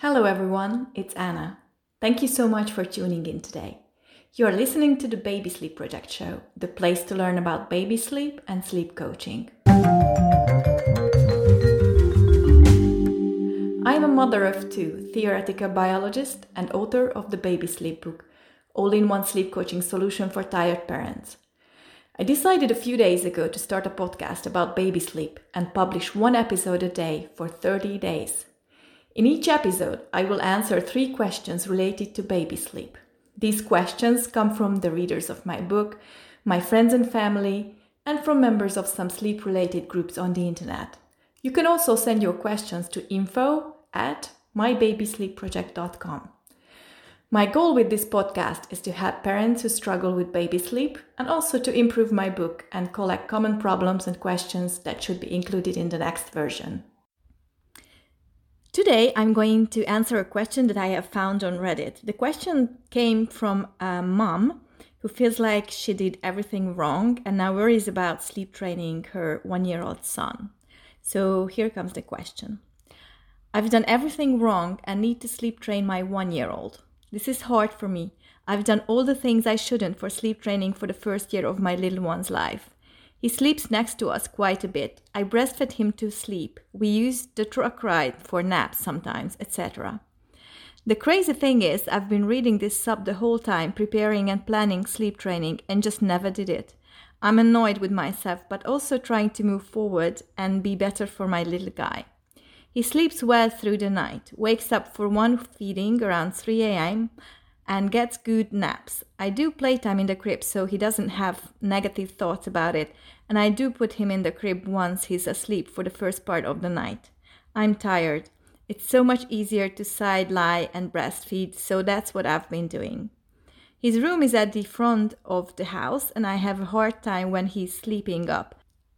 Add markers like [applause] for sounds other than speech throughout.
Hello, everyone. It's Anna. Thank you so much for tuning in today. You are listening to the Baby Sleep Project Show, the place to learn about baby sleep and sleep coaching. I am a mother of two, theoretical biologist, and author of the Baby Sleep book, all in one sleep coaching solution for tired parents. I decided a few days ago to start a podcast about baby sleep and publish one episode a day for 30 days. In each episode, I will answer three questions related to baby sleep. These questions come from the readers of my book, my friends and family, and from members of some sleep related groups on the internet. You can also send your questions to info at mybabysleepproject.com. My goal with this podcast is to help parents who struggle with baby sleep and also to improve my book and collect common problems and questions that should be included in the next version. Today, I'm going to answer a question that I have found on Reddit. The question came from a mom who feels like she did everything wrong and now worries about sleep training her one year old son. So here comes the question I've done everything wrong and need to sleep train my one year old. This is hard for me. I've done all the things I shouldn't for sleep training for the first year of my little one's life. He sleeps next to us quite a bit. I breastfed him to sleep. We use the truck ride for naps sometimes, etc. The crazy thing is, I've been reading this sub the whole time, preparing and planning sleep training, and just never did it. I'm annoyed with myself, but also trying to move forward and be better for my little guy. He sleeps well through the night, wakes up for one feeding around 3 a.m., and gets good naps. I do playtime in the crib so he doesn't have negative thoughts about it, and I do put him in the crib once he's asleep for the first part of the night. I'm tired. It's so much easier to side lie and breastfeed, so that's what I've been doing. His room is at the front of the house, and I have a hard time when he's sleeping up.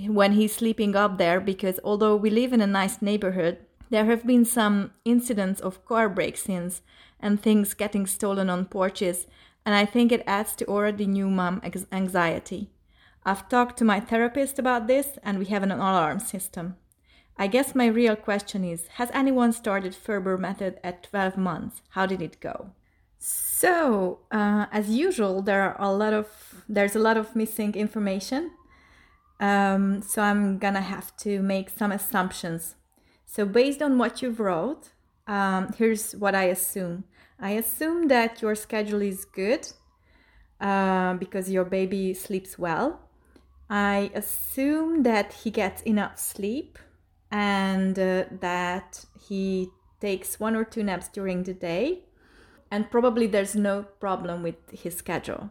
When he's sleeping up there, because although we live in a nice neighborhood, there have been some incidents of car break ins and things getting stolen on porches, and I think it adds to already new mom anxiety. I've talked to my therapist about this, and we have an alarm system. I guess my real question is Has anyone started Ferber method at 12 months? How did it go? So, uh, as usual, there are a lot of there's a lot of missing information. Um, so I'm gonna have to make some assumptions. So based on what you've wrote, um, here's what I assume. I assume that your schedule is good uh, because your baby sleeps well. I assume that he gets enough sleep and uh, that he takes one or two naps during the day. And probably there's no problem with his schedule.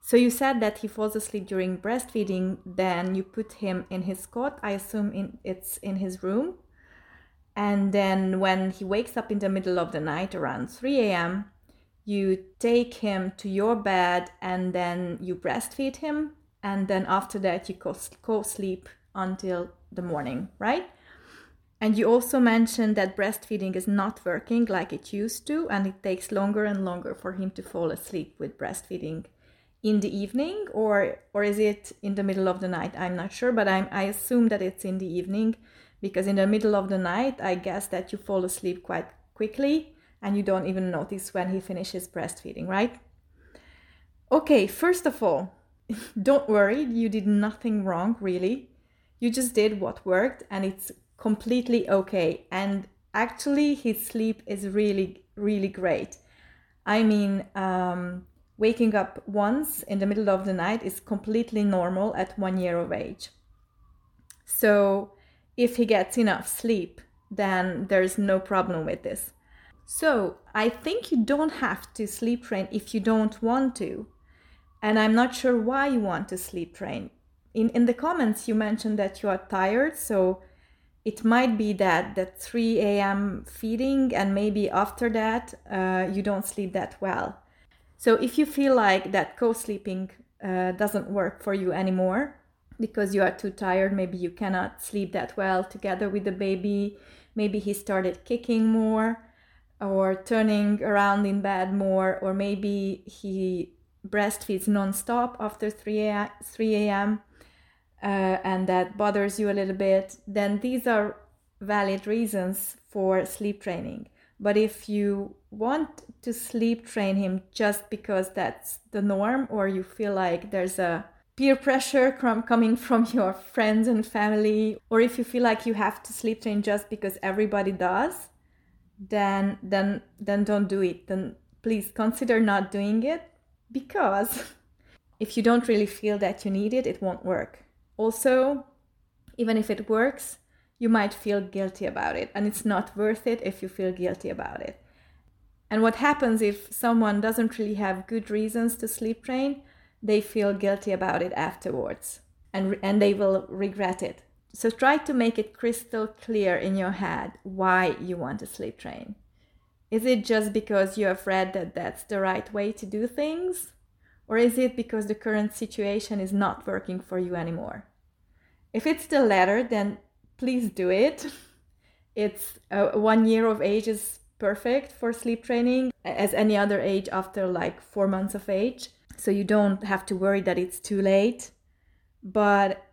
So you said that he falls asleep during breastfeeding, then you put him in his cot. I assume in, it's in his room and then when he wakes up in the middle of the night around 3 a.m., you take him to your bed and then you breastfeed him. And then after that, you co sleep until the morning, right? And you also mentioned that breastfeeding is not working like it used to, and it takes longer and longer for him to fall asleep with breastfeeding in the evening, or or is it in the middle of the night? I'm not sure, but I'm, I assume that it's in the evening because in the middle of the night, I guess that you fall asleep quite quickly and you don't even notice when he finishes breastfeeding, right? Okay, first of all, [laughs] don't worry, you did nothing wrong, really. You just did what worked and it's completely okay. And actually, his sleep is really, really great. I mean, um, waking up once in the middle of the night is completely normal at one year of age. So, if he gets enough sleep, then there's no problem with this. So I think you don't have to sleep train if you don't want to. And I'm not sure why you want to sleep train. In, in the comments, you mentioned that you are tired, so it might be that that 3 a.m. feeding and maybe after that uh, you don't sleep that well. So if you feel like that co-sleeping uh, doesn't work for you anymore, because you are too tired. Maybe you cannot sleep that well together with the baby. Maybe he started kicking more or turning around in bed more, or maybe he breastfeeds nonstop after 3 a.m. 3 a.m. Uh, and that bothers you a little bit, then these are valid reasons for sleep training. But if you want to sleep train him just because that's the norm, or you feel like there's a peer pressure from coming from your friends and family, or if you feel like you have to sleep train just because everybody does, then then then don't do it. Then please consider not doing it because [laughs] if you don't really feel that you need it, it won't work. Also, even if it works, you might feel guilty about it, and it's not worth it if you feel guilty about it. And what happens if someone doesn't really have good reasons to sleep train? They feel guilty about it afterwards and, and they will regret it. So try to make it crystal clear in your head why you want to sleep train. Is it just because you have read that that's the right way to do things? Or is it because the current situation is not working for you anymore? If it's the latter, then please do it. [laughs] It's uh, one year of age is perfect for sleep training, as any other age after like four months of age. So you don't have to worry that it's too late. But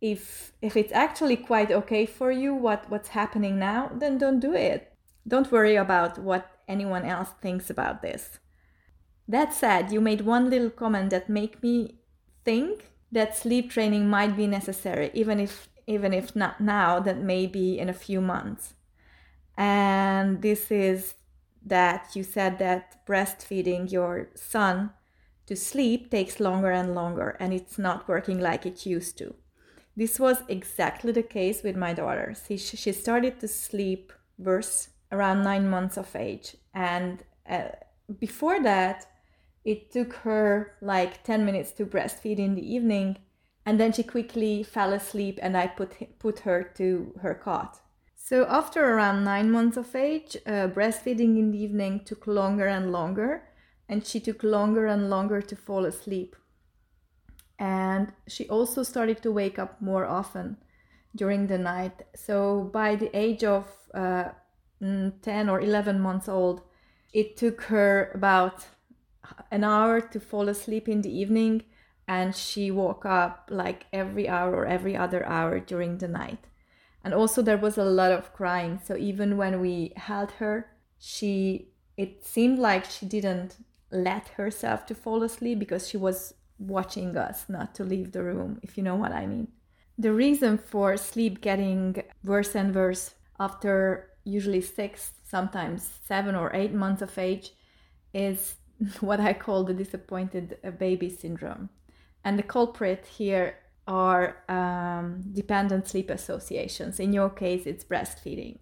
if if it's actually quite okay for you what what's happening now, then don't do it. Don't worry about what anyone else thinks about this. That said, you made one little comment that made me think that sleep training might be necessary, even if even if not now, that maybe in a few months. And this is that you said that breastfeeding your son to sleep takes longer and longer, and it's not working like it used to. This was exactly the case with my daughter. She, she started to sleep worse around nine months of age, and uh, before that, it took her like 10 minutes to breastfeed in the evening and then she quickly fell asleep and I put put her to her cot. So after around 9 months of age, uh, breastfeeding in the evening took longer and longer and she took longer and longer to fall asleep. And she also started to wake up more often during the night. So by the age of uh, mm, 10 or 11 months old, it took her about an hour to fall asleep in the evening and she woke up like every hour or every other hour during the night. And also there was a lot of crying. So even when we held her, she it seemed like she didn't let herself to fall asleep because she was watching us not to leave the room, if you know what I mean. The reason for sleep getting worse and worse after usually six, sometimes seven or eight months of age is [laughs] what I call the disappointed baby syndrome. And the culprit here are um, dependent sleep associations. In your case, it's breastfeeding.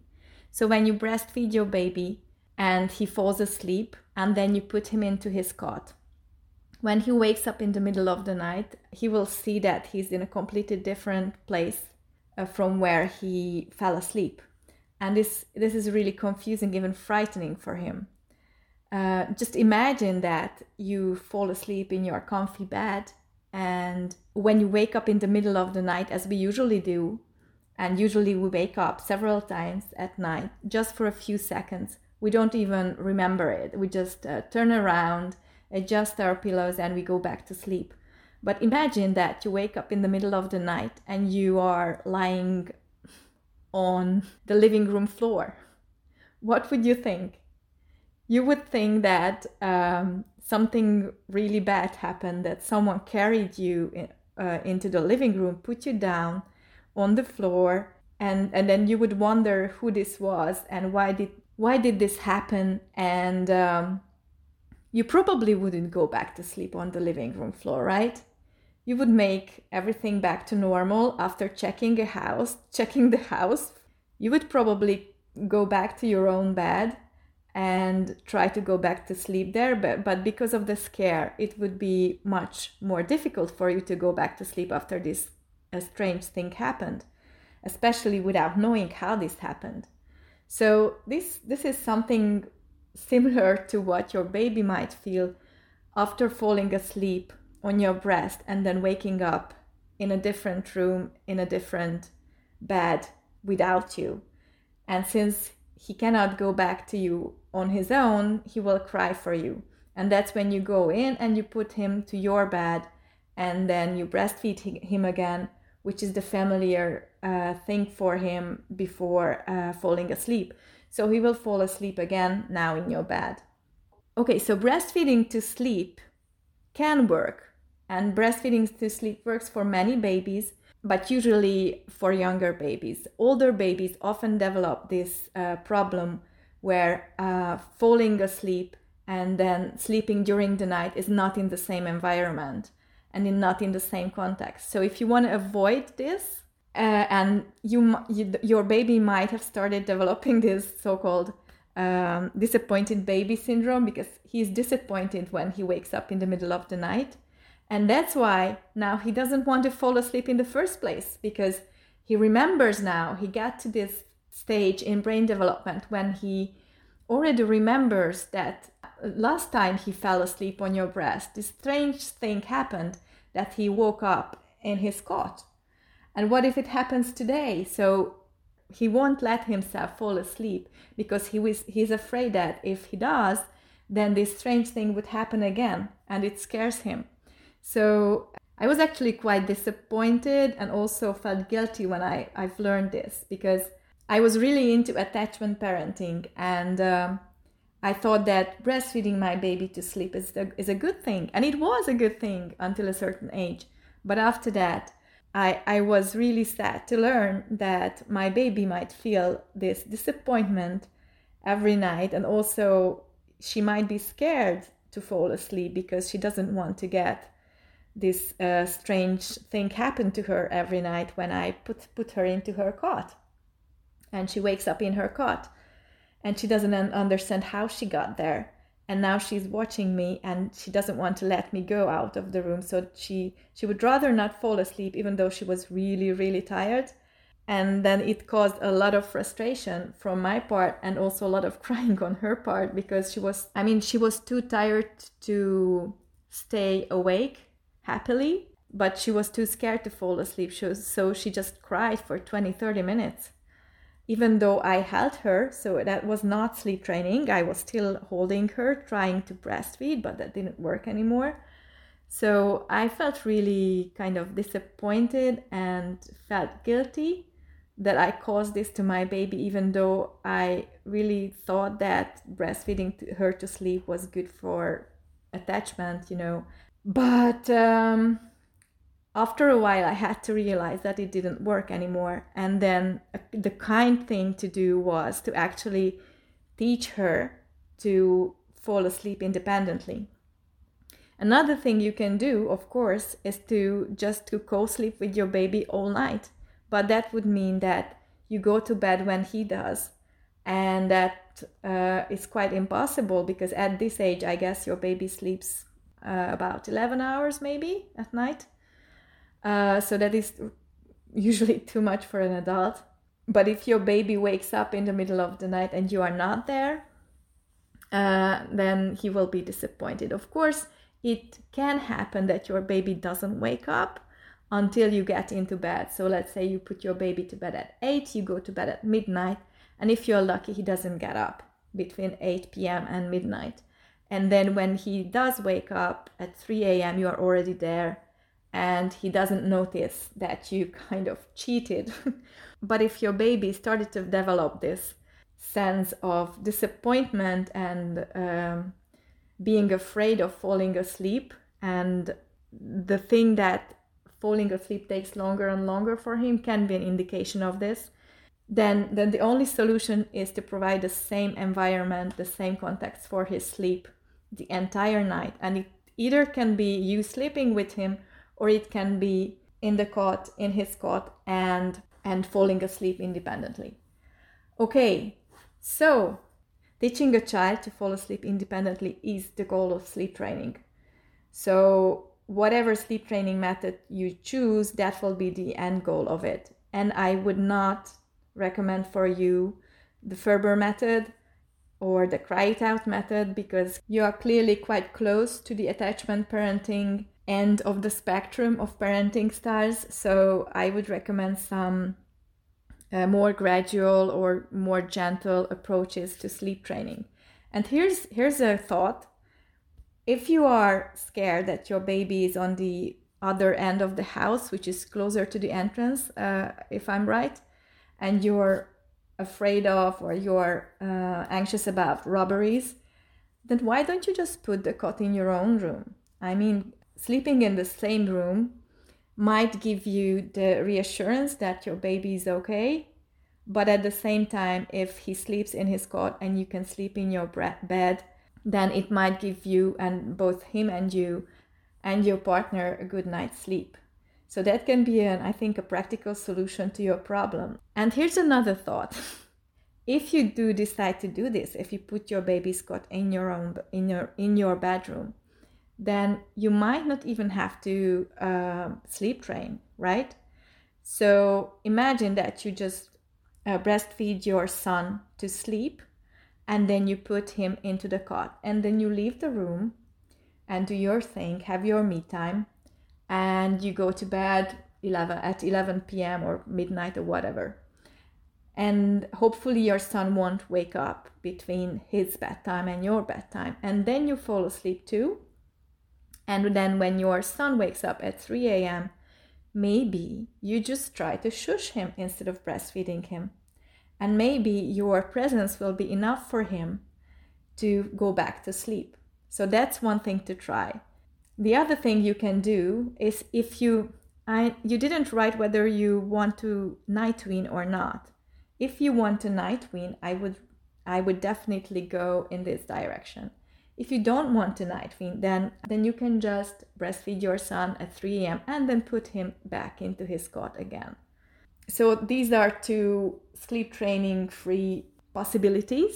So when you breastfeed your baby and he falls asleep, and then you put him into his cot, when he wakes up in the middle of the night, he will see that he's in a completely different place uh, from where he fell asleep. And this, this is really confusing, even frightening for him. Uh, just imagine that you fall asleep in your comfy bed and when you wake up in the middle of the night, as we usually do, and usually we wake up several times at night just for a few seconds, we don't even remember it. We just uh, turn around, adjust our pillows, and we go back to sleep. But imagine that you wake up in the middle of the night and you are lying on the living room floor. What would you think? You would think that um, something really bad happened that someone carried you uh, into the living room put you down on the floor and and then you would wonder who this was and why did why did this happen? And um, you probably wouldn't go back to sleep on the living room floor right? You would make everything back to normal after checking a house [laughs] checking the house. You would probably go back to your own bed and try to go back to sleep there but, but because of the scare it would be much more difficult for you to go back to sleep after this strange thing happened especially without knowing how this happened so this this is something similar to what your baby might feel after falling asleep on your breast and then waking up in a different room in a different bed without you and since he cannot go back to you on his own, he will cry for you. And that's when you go in and you put him to your bed and then you breastfeed him again, which is the familiar uh, thing for him before uh, falling asleep. So he will fall asleep again now in your bed. Okay, so breastfeeding to sleep can work. And breastfeeding to sleep works for many babies, but usually for younger babies. Older babies often develop this uh, problem where uh, falling asleep and then sleeping during the night is not in the same environment and in not in the same context. So if you want to avoid this, uh, and you, you, your baby might have started developing this so-called um, disappointed baby syndrome because he's disappointed when he wakes up in the middle of the night, and that's why now he doesn't want to fall asleep in the first place because he remembers now he got to this stage in brain development when he already remembers that last time he fell asleep on your breast, this strange thing happened that he woke up in his cot. And what if it happens today? So he won't let himself fall asleep because he was he's afraid that if he does, then this strange thing would happen again and it scares him. So I was actually quite disappointed and also felt guilty when I, I've learned this because I was really into attachment parenting and um, I thought that breastfeeding my baby to sleep is a, is a good thing. And it was a good thing until a certain age. But after that, I, I was really sad to learn that my baby might feel this disappointment every night. And also, she might be scared to fall asleep because she doesn't want to get this uh, strange thing happen to her every night when I put, put her into her cot. And she wakes up in her cot and she doesn't understand how she got there. And now she's watching me and she doesn't want to let me go out of the room. So she she would rather not fall asleep even though she was really really tired. And then it caused a lot of frustration from my part and also a lot of [laughs] crying on her part because she was i mean she was too tired to stay awake happily but she was too scared to fall asleep. So she just cried for 20 30 minutes even though I held her, so that was not sleep training. I was still holding her, trying to breastfeed, but that didn't work anymore. So I felt really kind of disappointed and felt guilty that I caused this to my baby, even though I really thought that breastfeeding her to sleep was good for attachment, you know. But um, after a while i had to realize that it didn't work anymore. And then uh, the kind thing to do was to actually teach her to fall asleep independently. Another thing you can do of course is to just to co-sleep with your baby all night. But that would mean that you go to bed when he does. And that uh, is quite impossible because at this age i guess your baby sleeps uh, about 11 hours maybe at night uh, so that is usually [laughs] too much for an adult. But if your baby wakes up in the middle of the night and you are not there, uh, then he will be disappointed. Of course, it can happen that your baby doesn't wake up until you get into bed. So let's say you put your baby to bed at 8, you go to bed at midnight, and if you're lucky, he doesn't get up between 8 p.m. and midnight. And then when he does wake up at 3 a.m., you are already there and he doesn't notice that you kind of cheated. [laughs] but if your baby started to develop this sense of disappointment and um, being afraid of falling asleep, and the thing that falling asleep takes longer and longer for him can be an indication of this. Then, then the only solution is to provide the same environment, the same context for his sleep the entire night. And it either can be you sleeping with him or it can be in the cot, in his cot, and and falling asleep independently. Okay, so teaching a child to fall asleep independently is the goal of sleep training. So whatever sleep training method you choose, that will be the end goal of it. And I would not recommend for you the Ferber method or the cry it out method because you are clearly quite close to the attachment parenting end of the spectrum of parenting styles. So I would recommend some uh, more gradual or more gentle approaches to sleep training. And here's here's a thought. If you are scared that your baby is on the other end of the house, which is closer to the entrance, uh, if I'm right, and you're afraid of or you're uh, anxious about robberies, then why don't you just put the cot in your own room? I mean, sleeping in the same room might give you the reassurance that your baby is okay, but at the same time, if he sleeps in his cot and you can sleep in your bed, then it might give you and both him and you and your partner a good night's sleep. So that can be an I think a practical solution to your problem. And here's another thought. [laughs] if you do decide to do this, if you put your baby's cot in your own in your in your bedroom, then you might not even have to uh, sleep train, right? So imagine that you just uh, breastfeed your son to sleep and then you put him into the cot and then you leave the room and do your thing have your me time and you go to bed 11 at 11 p.m or midnight or whatever. And hopefully your son won't wake up between his bedtime and your bedtime. And then you fall asleep too and then when your son wakes up at 3 a.m maybe you just try to shush him instead of breastfeeding him and maybe your presence will be enough for him to go back to sleep. So that's one thing to try. The other thing you can do is if you I you didn't write whether you want to night wean or not. If you want to night wean, I would I would definitely go in this direction. If you don't want to night wean, then then you can just breastfeed your son at 3 a.m. and then put him back into his cot again. So these are two sleep training free possibilities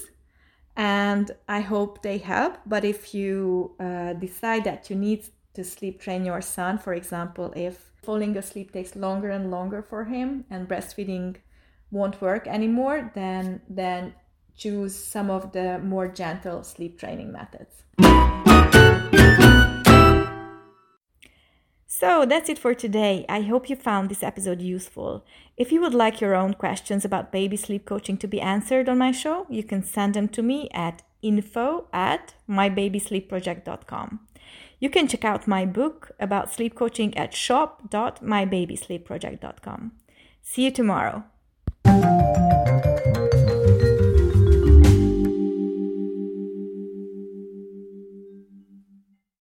and I hope they help. But if you uh, decide that you need to sleep train your son, for example, if falling asleep takes longer and longer for him and breastfeeding won't work anymore, then then choose some of the more gentle sleep training methods. So that's it for today. I hope you found this episode useful. If you would like your own questions about baby sleep coaching to be answered on my show, you can send them to me at info at mybabysleepproject.com. You can check out my book about sleep coaching at shop.mybabysleepproject.com. See you tomorrow.